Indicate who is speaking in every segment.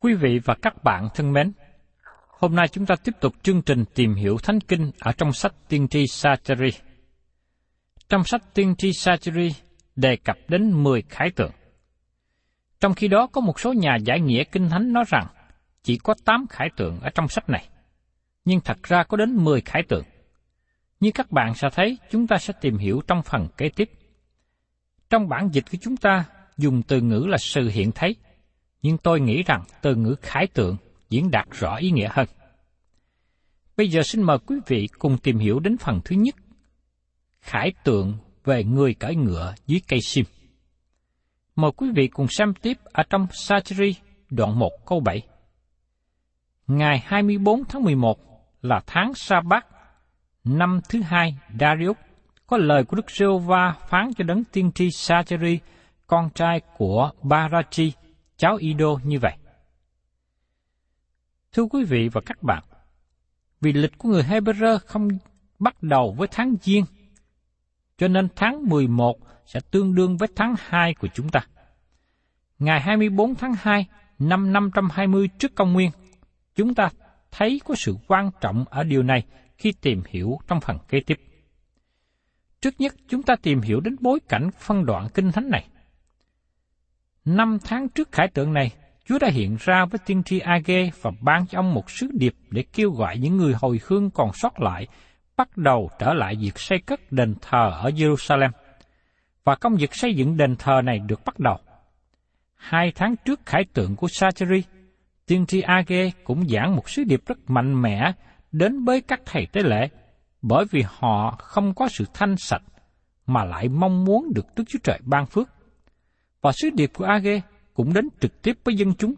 Speaker 1: Quý vị và các bạn thân mến, hôm nay chúng ta tiếp tục chương trình tìm hiểu Thánh Kinh ở trong sách Tiên tri Sacheri. Trong sách Tiên tri Sacheri đề cập đến 10 khái tượng. Trong khi đó có một số nhà giải nghĩa kinh thánh nói rằng chỉ có 8 khái tượng ở trong sách này, nhưng thật ra có đến 10 khái tượng. Như các bạn sẽ thấy, chúng ta sẽ tìm hiểu trong phần kế tiếp. Trong bản dịch của chúng ta dùng từ ngữ là sự hiện thấy, nhưng tôi nghĩ rằng từ ngữ khái tượng diễn đạt rõ ý nghĩa hơn. Bây giờ xin mời quý vị cùng tìm hiểu đến phần thứ nhất. Khải tượng về người cởi ngựa dưới cây sim. Mời quý vị cùng xem tiếp ở trong Sacheri đoạn 1 câu 7. Ngày 24 tháng 11 là tháng Sa-bát, năm thứ hai Darius, có lời của Đức Giê-hô-va phán cho đấng tiên tri Sacheri, con trai của Barachi, cháu Ido như vậy. Thưa quý vị và các bạn, vì lịch của người Hebrew không bắt đầu với tháng Giêng, cho nên tháng 11 sẽ tương đương với tháng 2 của chúng ta. Ngày 24 tháng 2 năm 520 trước công nguyên, chúng ta thấy có sự quan trọng ở điều này khi tìm hiểu trong phần kế tiếp. Trước nhất, chúng ta tìm hiểu đến bối cảnh phân đoạn kinh thánh này. Năm tháng trước khải tượng này, Chúa đã hiện ra với tiên tri Age và ban cho ông một sứ điệp để kêu gọi những người hồi hương còn sót lại bắt đầu trở lại việc xây cất đền thờ ở Jerusalem. Và công việc xây dựng đền thờ này được bắt đầu. Hai tháng trước khải tượng của Sacheri, tiên tri Age cũng giảng một sứ điệp rất mạnh mẽ đến với các thầy tế lễ, bởi vì họ không có sự thanh sạch, mà lại mong muốn được Đức Chúa Trời ban phước. Và sứ điệp của Age cũng đến trực tiếp với dân chúng,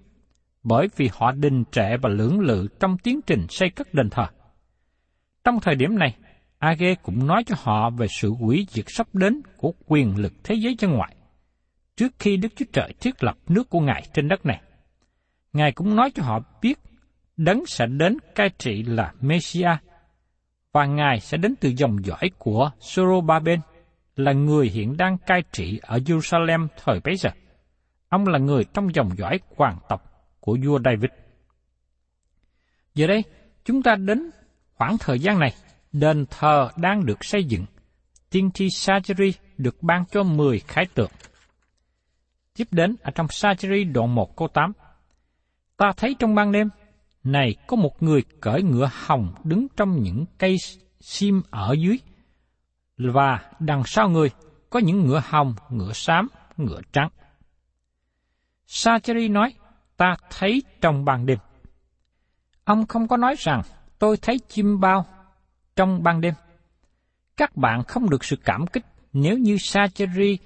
Speaker 1: bởi vì họ đình trệ và lưỡng lự trong tiến trình xây cất đền thờ. Trong thời điểm này, Age cũng nói cho họ về sự hủy diệt sắp đến của quyền lực thế giới chân ngoại, trước khi Đức Chúa Trời thiết lập nước của Ngài trên đất này. Ngài cũng nói cho họ biết đấng sẽ đến cai trị là Messiah, và Ngài sẽ đến từ dòng dõi của Sorobaben, là người hiện đang cai trị ở Jerusalem thời bấy giờ. Ông là người trong dòng dõi hoàng tộc của vua David. Giờ đây, chúng ta đến khoảng thời gian này, đền thờ đang được xây dựng. Tiên tri sajeri được ban cho 10 khái tượng. Tiếp đến ở trong sajeri đoạn 1 câu 8. Ta thấy trong ban đêm, Này có một người cởi ngựa hồng đứng trong những cây sim ở dưới, và đằng sau người có những ngựa hồng, ngựa xám, ngựa trắng. Sacheri nói, ta thấy trong ban đêm. Ông không có nói rằng, tôi thấy chim bao trong ban đêm. Các bạn không được sự cảm kích nếu như Sacheri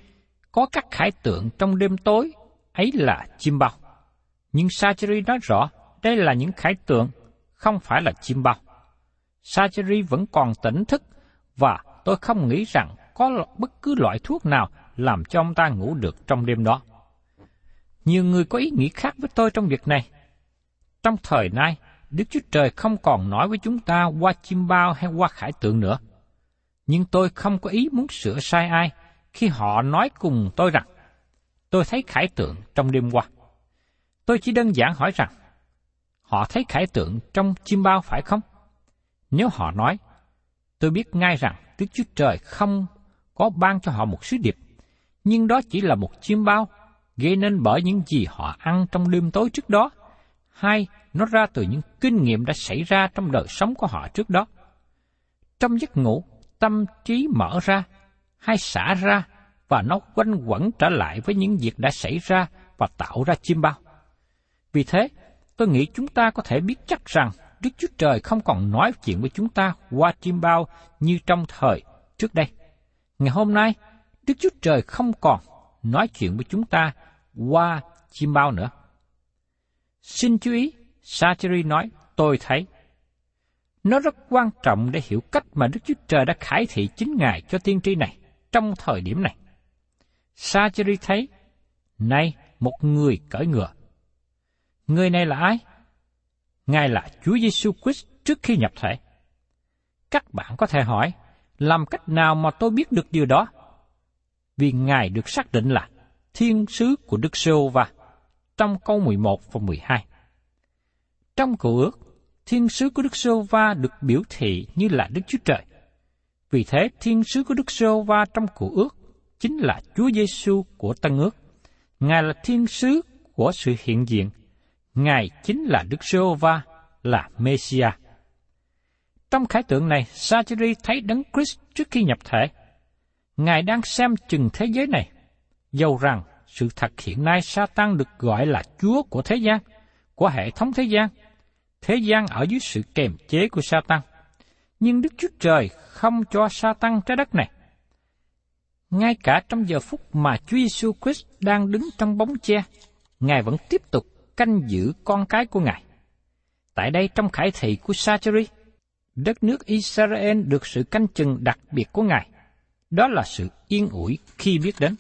Speaker 1: có các khải tượng trong đêm tối, ấy là chim bao. Nhưng Sacheri nói rõ, đây là những khải tượng, không phải là chim bao. Sacheri vẫn còn tỉnh thức, và tôi không nghĩ rằng có bất cứ loại thuốc nào làm cho ông ta ngủ được trong đêm đó. Nhiều người có ý nghĩ khác với tôi trong việc này. Trong thời nay, Đức Chúa Trời không còn nói với chúng ta qua chim bao hay qua khải tượng nữa. Nhưng tôi không có ý muốn sửa sai ai khi họ nói cùng tôi rằng, tôi thấy khải tượng trong đêm qua. Tôi chỉ đơn giản hỏi rằng, họ thấy khải tượng trong chim bao phải không? Nếu họ nói, tôi biết ngay rằng Đức Chúa Trời không có ban cho họ một sứ điệp, nhưng đó chỉ là một chim bao gây nên bởi những gì họ ăn trong đêm tối trước đó, hay nó ra từ những kinh nghiệm đã xảy ra trong đời sống của họ trước đó. Trong giấc ngủ, tâm trí mở ra, hay xả ra, và nó quanh quẩn trở lại với những việc đã xảy ra và tạo ra chim bao. Vì thế, tôi nghĩ chúng ta có thể biết chắc rằng Đức Chúa Trời không còn nói chuyện với chúng ta qua chim bao như trong thời trước đây. Ngày hôm nay, Đức Chúa Trời không còn nói chuyện với chúng ta qua chim bao nữa. Xin chú ý, Sacheri nói, tôi thấy. Nó rất quan trọng để hiểu cách mà Đức Chúa Trời đã khải thị chính Ngài cho tiên tri này trong thời điểm này. Sacheri thấy, nay một người cởi ngựa. Người này là ai? Ngài là Chúa Giêsu Christ trước khi nhập thể. Các bạn có thể hỏi, làm cách nào mà tôi biết được điều đó? Vì Ngài được xác định là thiên sứ của Đức Sô và trong câu 11 và 12. Trong cựu ước, thiên sứ của Đức Sô Va được biểu thị như là Đức Chúa Trời. Vì thế, thiên sứ của Đức Sô Va trong cựu ước chính là Chúa Giêsu của Tân ước. Ngài là thiên sứ của sự hiện diện. Ngài chính là Đức giê Va, là Messia. Trong khái tượng này, Sacheri thấy Đấng Christ trước khi nhập thể. Ngài đang xem chừng thế giới này dầu rằng sự thật hiện nay Satan được gọi là Chúa của thế gian, của hệ thống thế gian. Thế gian ở dưới sự kềm chế của Satan. Nhưng Đức Chúa Trời không cho Satan trái đất này. Ngay cả trong giờ phút mà Chúa Giêsu Christ đang đứng trong bóng che, Ngài vẫn tiếp tục canh giữ con cái của Ngài. Tại đây trong khải thị của Sacheri, đất nước Israel được sự canh chừng đặc biệt của Ngài. Đó là sự yên ủi khi biết đến.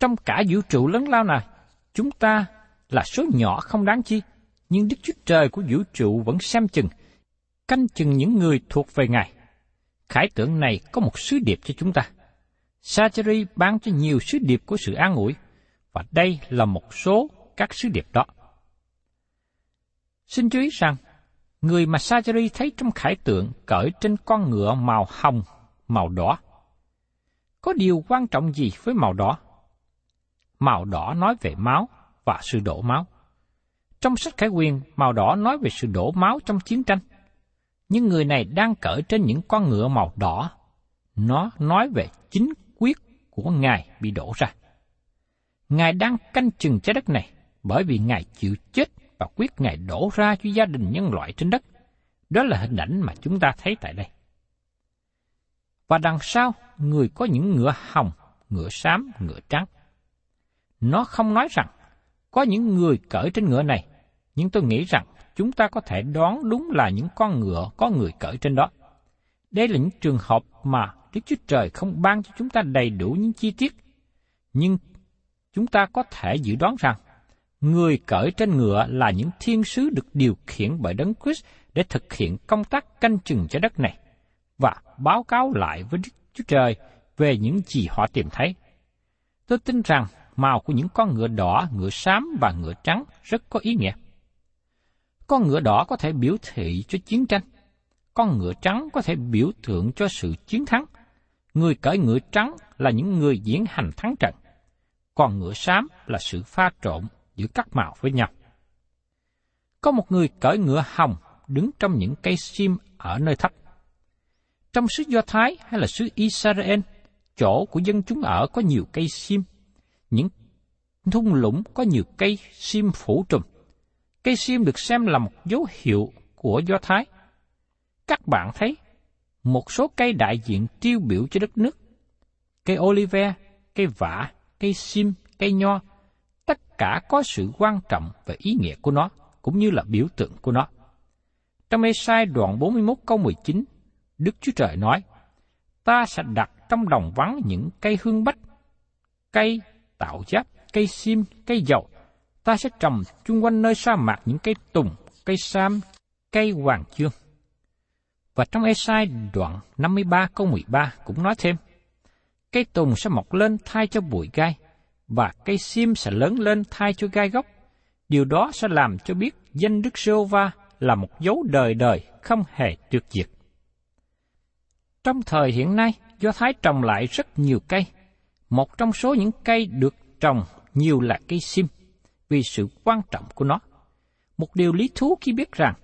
Speaker 1: Trong cả vũ trụ lớn lao này, chúng ta là số nhỏ không đáng chi, nhưng Đức Chúa Trời của vũ trụ vẫn xem chừng, canh chừng những người thuộc về Ngài. Khải tượng này có một sứ điệp cho chúng ta. Sacheri ban cho nhiều sứ điệp của sự an ủi, và đây là một số các sứ điệp đó. Xin chú ý rằng, người mà Sajari thấy trong khải tượng cởi trên con ngựa màu hồng, màu đỏ. Có điều quan trọng gì với màu đỏ? màu đỏ nói về máu và sự đổ máu. Trong sách Khải Quyền, màu đỏ nói về sự đổ máu trong chiến tranh. Nhưng người này đang cởi trên những con ngựa màu đỏ. Nó nói về chính quyết của Ngài bị đổ ra. Ngài đang canh chừng trái đất này bởi vì Ngài chịu chết và quyết Ngài đổ ra cho gia đình nhân loại trên đất. Đó là hình ảnh mà chúng ta thấy tại đây. Và đằng sau, người có những ngựa hồng, ngựa xám, ngựa trắng. Nó không nói rằng có những người cởi trên ngựa này, nhưng tôi nghĩ rằng chúng ta có thể đoán đúng là những con ngựa có người cởi trên đó. Đây là những trường hợp mà Đức Chúa Trời không ban cho chúng ta đầy đủ những chi tiết, nhưng chúng ta có thể dự đoán rằng người cởi trên ngựa là những thiên sứ được điều khiển bởi Đấng Christ để thực hiện công tác canh chừng trái đất này và báo cáo lại với Đức Chúa Trời về những gì họ tìm thấy. Tôi tin rằng màu của những con ngựa đỏ, ngựa xám và ngựa trắng rất có ý nghĩa. Con ngựa đỏ có thể biểu thị cho chiến tranh. Con ngựa trắng có thể biểu tượng cho sự chiến thắng. Người cởi ngựa trắng là những người diễn hành thắng trận. Còn ngựa xám là sự pha trộn giữa các màu với nhau. Có một người cởi ngựa hồng đứng trong những cây sim ở nơi thấp. Trong xứ Do Thái hay là xứ Israel, chỗ của dân chúng ở có nhiều cây sim. Những thung lũng có nhiều cây sim phủ trùm. Cây sim được xem là một dấu hiệu của Do Thái. Các bạn thấy một số cây đại diện tiêu biểu cho đất nước. Cây olive, cây vả, cây sim, cây nho, cả có sự quan trọng và ý nghĩa của nó, cũng như là biểu tượng của nó. Trong Ê-sai đoạn 41 câu 19, Đức Chúa Trời nói, Ta sẽ đặt trong đồng vắng những cây hương bách, cây tạo giáp, cây sim, cây dầu. Ta sẽ trồng chung quanh nơi sa mạc những cây tùng, cây sam, cây hoàng chương. Và trong Ê-sai đoạn 53 câu 13 cũng nói thêm, cây tùng sẽ mọc lên thay cho bụi gai, và cây sim sẽ lớn lên thay cho gai gốc. Điều đó sẽ làm cho biết danh Đức giê va là một dấu đời đời không hề tuyệt diệt. Trong thời hiện nay, Do Thái trồng lại rất nhiều cây. Một trong số những cây được trồng nhiều là cây sim, vì sự quan trọng của nó. Một điều lý thú khi biết rằng,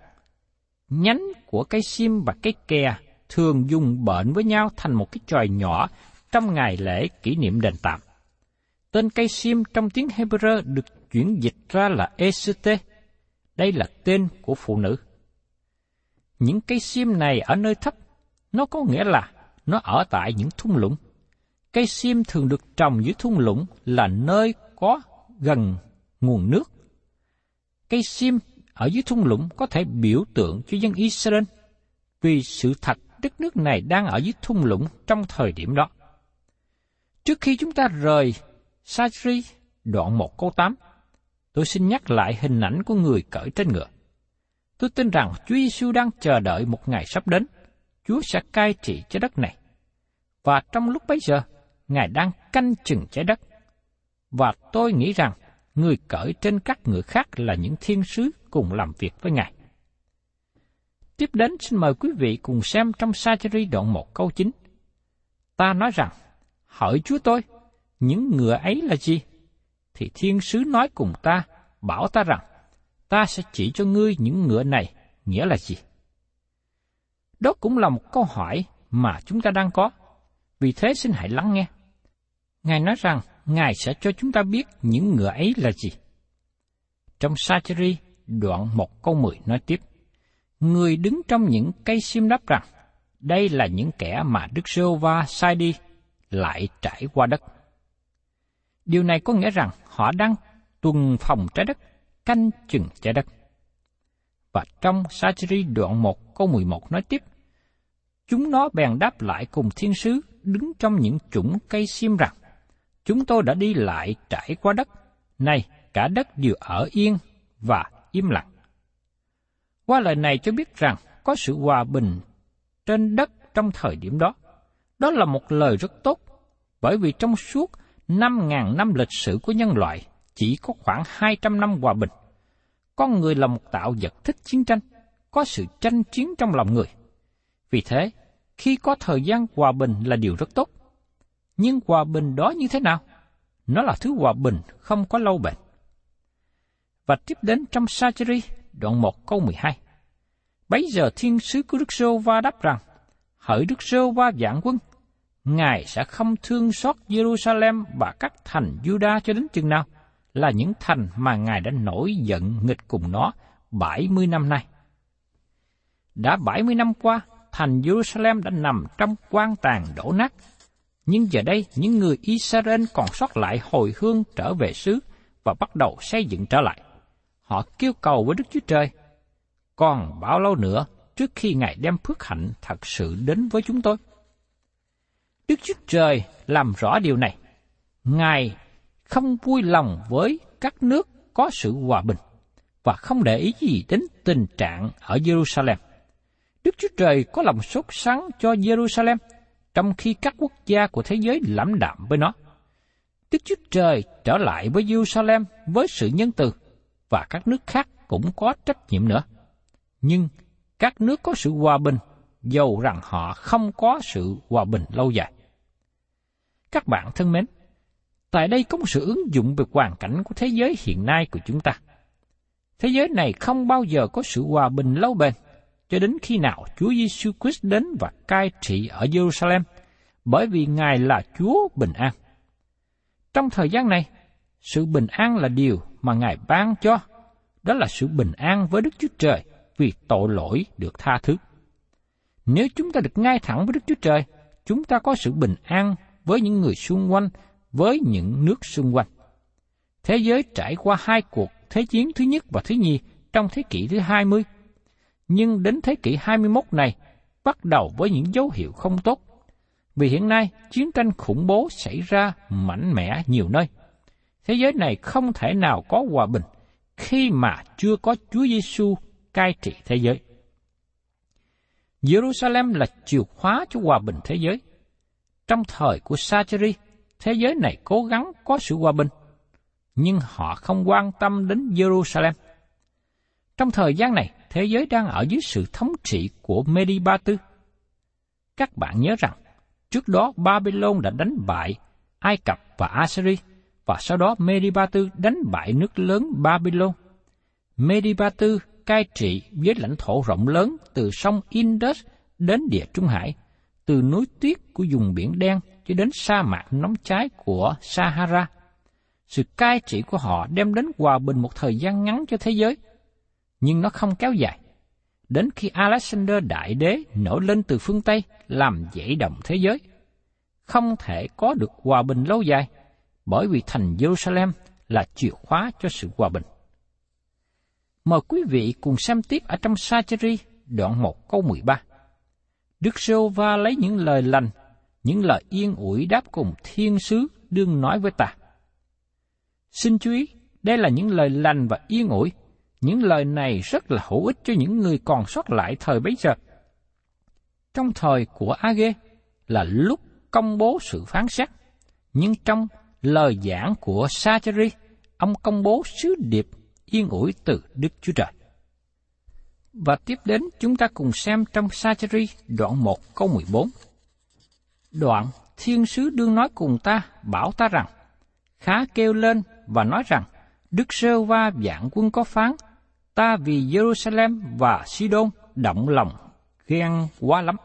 Speaker 1: nhánh của cây sim và cây kè thường dùng bệnh với nhau thành một cái tròi nhỏ trong ngày lễ kỷ niệm đền tạm. Tên cây sim trong tiếng Hebrew được chuyển dịch ra là Esete. Đây là tên của phụ nữ. Những cây sim này ở nơi thấp, nó có nghĩa là nó ở tại những thung lũng. Cây sim thường được trồng dưới thung lũng là nơi có gần nguồn nước. Cây sim ở dưới thung lũng có thể biểu tượng cho dân Israel vì sự thật đất nước này đang ở dưới thung lũng trong thời điểm đó. Trước khi chúng ta rời Sajri đoạn 1 câu 8, tôi xin nhắc lại hình ảnh của người cởi trên ngựa. Tôi tin rằng Chúa Giêsu đang chờ đợi một ngày sắp đến, Chúa sẽ cai trị trái đất này. Và trong lúc bấy giờ, Ngài đang canh chừng trái đất. Và tôi nghĩ rằng người cởi trên các ngựa khác là những thiên sứ cùng làm việc với Ngài. Tiếp đến xin mời quý vị cùng xem trong Sa-chi-ri đoạn 1 câu 9. Ta nói rằng, hỏi Chúa tôi, những ngựa ấy là gì? Thì thiên sứ nói cùng ta, bảo ta rằng, ta sẽ chỉ cho ngươi những ngựa này nghĩa là gì? Đó cũng là một câu hỏi mà chúng ta đang có. Vì thế xin hãy lắng nghe. Ngài nói rằng Ngài sẽ cho chúng ta biết những ngựa ấy là gì. Trong Sacheri, đoạn 1 câu 10 nói tiếp. Người đứng trong những cây sim đáp rằng, đây là những kẻ mà Đức Sô va sai đi, lại trải qua đất. Điều này có nghĩa rằng họ đang tuần phòng trái đất, canh chừng trái đất. Và trong sajri đoạn 1 câu 11 nói tiếp, Chúng nó bèn đáp lại cùng thiên sứ đứng trong những chủng cây sim rằng, chúng tôi đã đi lại trải qua đất, này cả đất đều ở yên và im lặng. Qua lời này cho biết rằng có sự hòa bình trên đất trong thời điểm đó. Đó là một lời rất tốt, bởi vì trong suốt 5.000 năm lịch sử của nhân loại chỉ có khoảng 200 năm hòa bình. Con người là một tạo vật thích chiến tranh, có sự tranh chiến trong lòng người. Vì thế, khi có thời gian hòa bình là điều rất tốt. Nhưng hòa bình đó như thế nào? Nó là thứ hòa bình không có lâu bền. Và tiếp đến trong Sacheri, đoạn 1 câu 12. Bấy giờ thiên sứ của Đức Sô Va đáp rằng, hỡi Đức Sô Va dạng quân, Ngài sẽ không thương xót Jerusalem và các thành Juda cho đến chừng nào, là những thành mà Ngài đã nổi giận nghịch cùng nó 70 năm nay. Đã 70 năm qua, thành Jerusalem đã nằm trong quan tàn đổ nát. Nhưng giờ đây, những người Israel còn sót lại hồi hương trở về xứ và bắt đầu xây dựng trở lại. Họ kêu cầu với Đức Chúa Trời. Còn bao lâu nữa trước khi Ngài đem phước hạnh thật sự đến với chúng tôi? Đức Chúa Trời làm rõ điều này. Ngài không vui lòng với các nước có sự hòa bình và không để ý gì đến tình trạng ở Jerusalem. Đức Chúa Trời có lòng sốt sắng cho Jerusalem, trong khi các quốc gia của thế giới lãm đạm với nó. Đức Chúa Trời trở lại với Jerusalem với sự nhân từ, và các nước khác cũng có trách nhiệm nữa. Nhưng các nước có sự hòa bình, dầu rằng họ không có sự hòa bình lâu dài. Các bạn thân mến, tại đây có một sự ứng dụng về hoàn cảnh của thế giới hiện nay của chúng ta. Thế giới này không bao giờ có sự hòa bình lâu bền, cho đến khi nào Chúa Giêsu Christ đến và cai trị ở Jerusalem, bởi vì Ngài là Chúa bình an. Trong thời gian này, sự bình an là điều mà Ngài ban cho, đó là sự bình an với Đức Chúa Trời vì tội lỗi được tha thứ. Nếu chúng ta được ngay thẳng với Đức Chúa Trời, chúng ta có sự bình an với những người xung quanh, với những nước xung quanh. Thế giới trải qua hai cuộc thế chiến thứ nhất và thứ nhì trong thế kỷ thứ 20. Nhưng đến thế kỷ 21 này, bắt đầu với những dấu hiệu không tốt. Vì hiện nay, chiến tranh khủng bố xảy ra mạnh mẽ nhiều nơi. Thế giới này không thể nào có hòa bình khi mà chưa có Chúa Giêsu cai trị thế giới. Jerusalem là chìa khóa cho hòa bình thế giới. Trong thời của Sacheri, thế giới này cố gắng có sự hòa bình, nhưng họ không quan tâm đến Jerusalem. Trong thời gian này, thế giới đang ở dưới sự thống trị của Medi Ba Tư. Các bạn nhớ rằng, trước đó Babylon đã đánh bại Ai Cập và Assyria, và sau đó Medi Ba Tư đánh bại nước lớn Babylon. Medi Ba Tư cai trị với lãnh thổ rộng lớn từ sông Indus đến địa Trung Hải, từ núi tuyết của vùng biển đen cho đến sa mạc nóng cháy của Sahara. Sự cai trị của họ đem đến hòa bình một thời gian ngắn cho thế giới, nhưng nó không kéo dài. Đến khi Alexander Đại Đế nổi lên từ phương Tây làm dậy động thế giới, không thể có được hòa bình lâu dài, bởi vì thành Jerusalem là chìa khóa cho sự hòa bình. Mời quý vị cùng xem tiếp ở trong Sacheri đoạn 1 câu 13. Đức Sô Va lấy những lời lành, những lời yên ủi đáp cùng thiên sứ đương nói với ta. Xin chú ý, đây là những lời lành và yên ủi. Những lời này rất là hữu ích cho những người còn sót lại thời bấy giờ. Trong thời của Age là lúc công bố sự phán xét, nhưng trong lời giảng của Sacheri, ông công bố sứ điệp yên ủi từ Đức Chúa Trời. Và tiếp đến chúng ta cùng xem trong Sacheri đoạn 1 câu 14. Đoạn thiên sứ đương nói cùng ta, bảo ta rằng, khá kêu lên và nói rằng, Đức Sơ Va dạng quân có phán, ta vì Jerusalem và Sidon động lòng ghen quá lắm.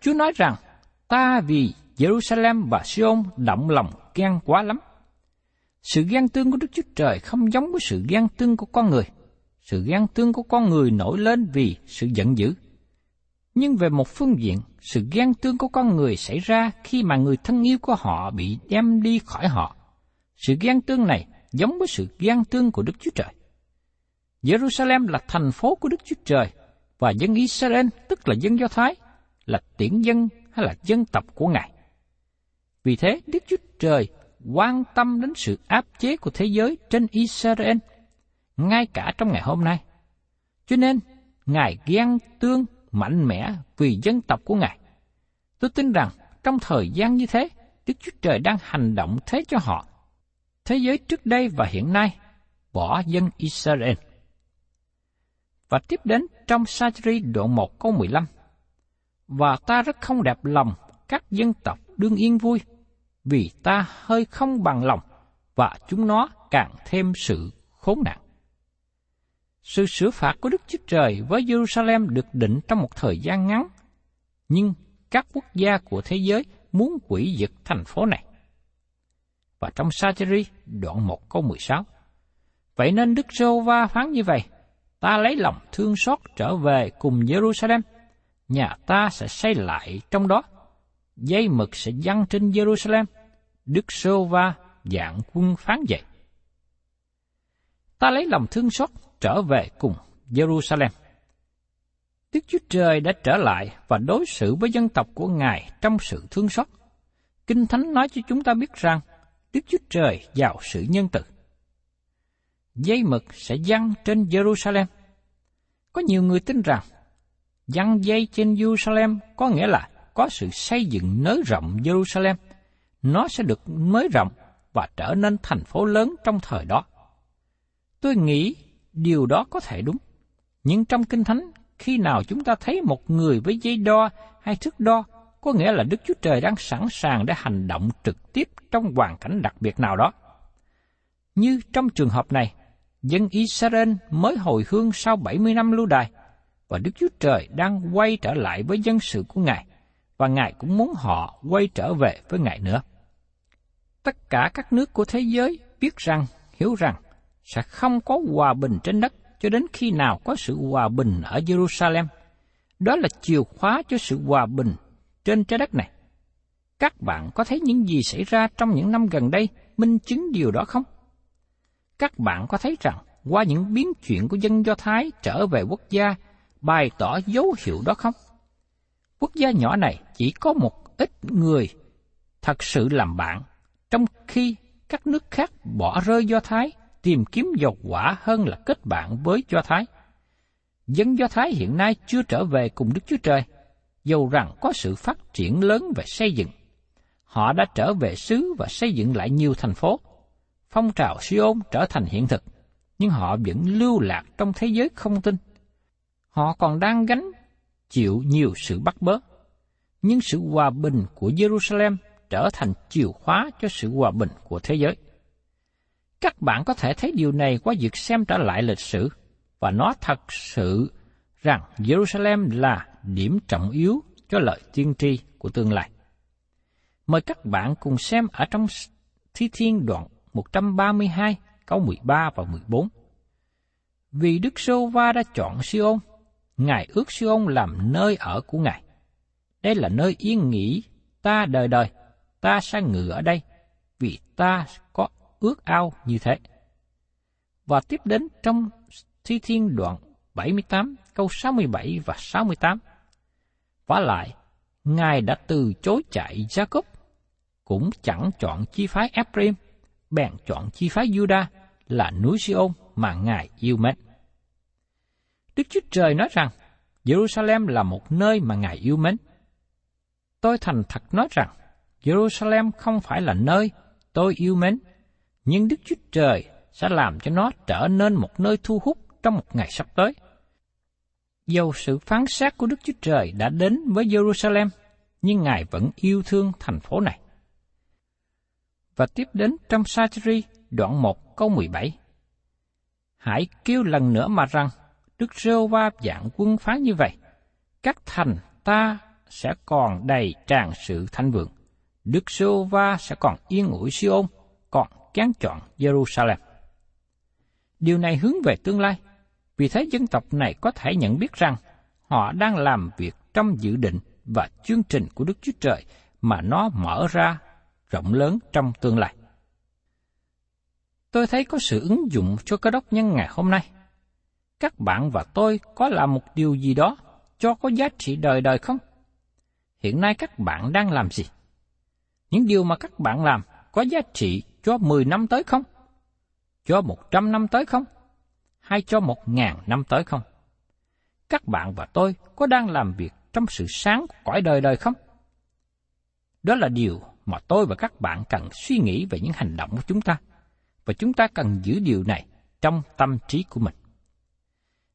Speaker 1: Chúa nói rằng, ta vì Jerusalem và Sion động lòng ghen quá lắm. Sự ghen tương của Đức Chúa Trời không giống với sự ghen tương của con người. Sự ghen tương của con người nổi lên vì sự giận dữ. Nhưng về một phương diện, sự ghen tương của con người xảy ra khi mà người thân yêu của họ bị đem đi khỏi họ. Sự ghen tương này giống với sự ghen tương của Đức Chúa Trời. Jerusalem là thành phố của Đức Chúa Trời, và dân Israel, tức là dân Do Thái, là tiễn dân hay là dân tộc của Ngài. Vì thế, Đức Chúa Trời quan tâm đến sự áp chế của thế giới trên Israel, ngay cả trong ngày hôm nay. Cho nên, Ngài ghen tương mạnh mẽ vì dân tộc của Ngài. Tôi tin rằng trong thời gian như thế, Đức Chúa Trời đang hành động thế cho họ. Thế giới trước đây và hiện nay bỏ dân Israel. Và tiếp đến trong sajri đoạn 1 câu 15. Và ta rất không đẹp lòng các dân tộc đương yên vui, vì ta hơi không bằng lòng, và chúng nó càng thêm sự khốn nạn. Sự sửa phạt của Đức Chúa Trời với Jerusalem được định trong một thời gian ngắn, nhưng các quốc gia của thế giới muốn quỷ diệt thành phố này. Và trong Sacheri đoạn 1 câu 16. Vậy nên Đức Sô Va phán như vậy, ta lấy lòng thương xót trở về cùng Jerusalem, nhà ta sẽ xây lại trong đó, dây mực sẽ dăng trên Jerusalem, Đức Sô Va dạng quân phán dậy. Ta lấy lòng thương xót trở về cùng Jerusalem. Đức Chúa Trời đã trở lại và đối xử với dân tộc của Ngài trong sự thương xót. Kinh Thánh nói cho chúng ta biết rằng, Đức Chúa Trời giàu sự nhân từ. Dây mực sẽ dăng trên Jerusalem. Có nhiều người tin rằng dăng dây trên Jerusalem có nghĩa là có sự xây dựng nới rộng Jerusalem. Nó sẽ được nới rộng và trở nên thành phố lớn trong thời đó. Tôi nghĩ điều đó có thể đúng. Nhưng trong Kinh Thánh, khi nào chúng ta thấy một người với dây đo hay thước đo, có nghĩa là Đức Chúa Trời đang sẵn sàng để hành động trực tiếp trong hoàn cảnh đặc biệt nào đó. Như trong trường hợp này, Dân Israel mới hồi hương sau 70 năm lưu đày, và Đức Chúa Trời đang quay trở lại với dân sự của Ngài, và Ngài cũng muốn họ quay trở về với Ngài nữa. Tất cả các nước của thế giới biết rằng, hiểu rằng, sẽ không có hòa bình trên đất cho đến khi nào có sự hòa bình ở Jerusalem. Đó là chìa khóa cho sự hòa bình trên trái đất này. Các bạn có thấy những gì xảy ra trong những năm gần đây minh chứng điều đó không? Các bạn có thấy rằng qua những biến chuyển của dân Do Thái trở về quốc gia bày tỏ dấu hiệu đó không? Quốc gia nhỏ này chỉ có một ít người thật sự làm bạn, trong khi các nước khác bỏ rơi Do Thái tìm kiếm dầu quả hơn là kết bạn với Do Thái. Dân Do Thái hiện nay chưa trở về cùng Đức Chúa Trời, dầu rằng có sự phát triển lớn về xây dựng. Họ đã trở về xứ và xây dựng lại nhiều thành phố. Phong trào Siôn trở thành hiện thực, nhưng họ vẫn lưu lạc trong thế giới không tin. Họ còn đang gánh chịu nhiều sự bắt bớ. Nhưng sự hòa bình của Jerusalem trở thành chìa khóa cho sự hòa bình của thế giới. Các bạn có thể thấy điều này qua việc xem trở lại lịch sử, và nó thật sự rằng Jerusalem là điểm trọng yếu cho lời tiên tri của tương lai. Mời các bạn cùng xem ở trong Thi Thiên đoạn 132 câu 13 và 14. Vì Đức Sô Va đã chọn Siôn, Ngài ước Siôn làm nơi ở của Ngài. Đây là nơi yên nghỉ ta đời đời, ta sẽ ngự ở đây, vì ta có ước ao như thế. Và tiếp đến trong Thi Thiên đoạn 78 câu 67 và 68. Và lại, Ngài đã từ chối chạy Jacob, cũng chẳng chọn chi phái Ephraim, bèn chọn chi phái Judah là núi Siôn mà Ngài yêu mến. Đức Chúa Trời nói rằng, Jerusalem là một nơi mà Ngài yêu mến. Tôi thành thật nói rằng, Jerusalem không phải là nơi tôi yêu mến, nhưng Đức Chúa Trời sẽ làm cho nó trở nên một nơi thu hút trong một ngày sắp tới. Dầu sự phán xét của Đức Chúa Trời đã đến với Jerusalem, nhưng Ngài vẫn yêu thương thành phố này. Và tiếp đến trong Sacheri đoạn 1 câu 17. Hãy kêu lần nữa mà rằng, Đức Rêu Va dạng quân phán như vậy, các thành ta sẽ còn đầy tràn sự thanh vượng. Đức Rêu Va sẽ còn yên ủi Siôn, còn kén chọn Jerusalem. Điều này hướng về tương lai, vì thế dân tộc này có thể nhận biết rằng họ đang làm việc trong dự định và chương trình của Đức Chúa Trời mà nó mở ra rộng lớn trong tương lai. Tôi thấy có sự ứng dụng cho cơ đốc nhân ngày hôm nay. Các bạn và tôi có làm một điều gì đó cho có giá trị đời đời không? Hiện nay các bạn đang làm gì? Những điều mà các bạn làm có giá trị cho 10 năm tới không? Cho 100 năm tới không? Hay cho 1.000 năm tới không? Các bạn và tôi có đang làm việc trong sự sáng của cõi đời đời không? Đó là điều mà tôi và các bạn cần suy nghĩ về những hành động của chúng ta, và chúng ta cần giữ điều này trong tâm trí của mình.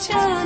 Speaker 2: tchau.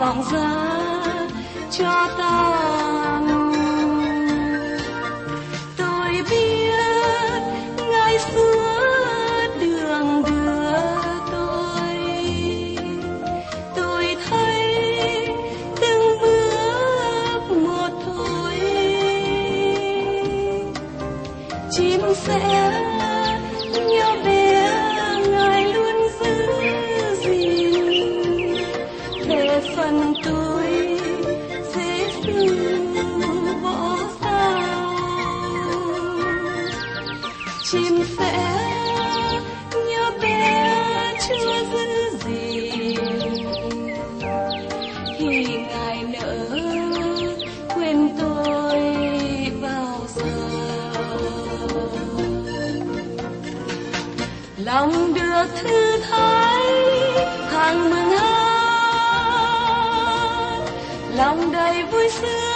Speaker 2: vọng ra cho ta. lòng được thư thái hàng mừng hơn. Lòng đầy vui sướng.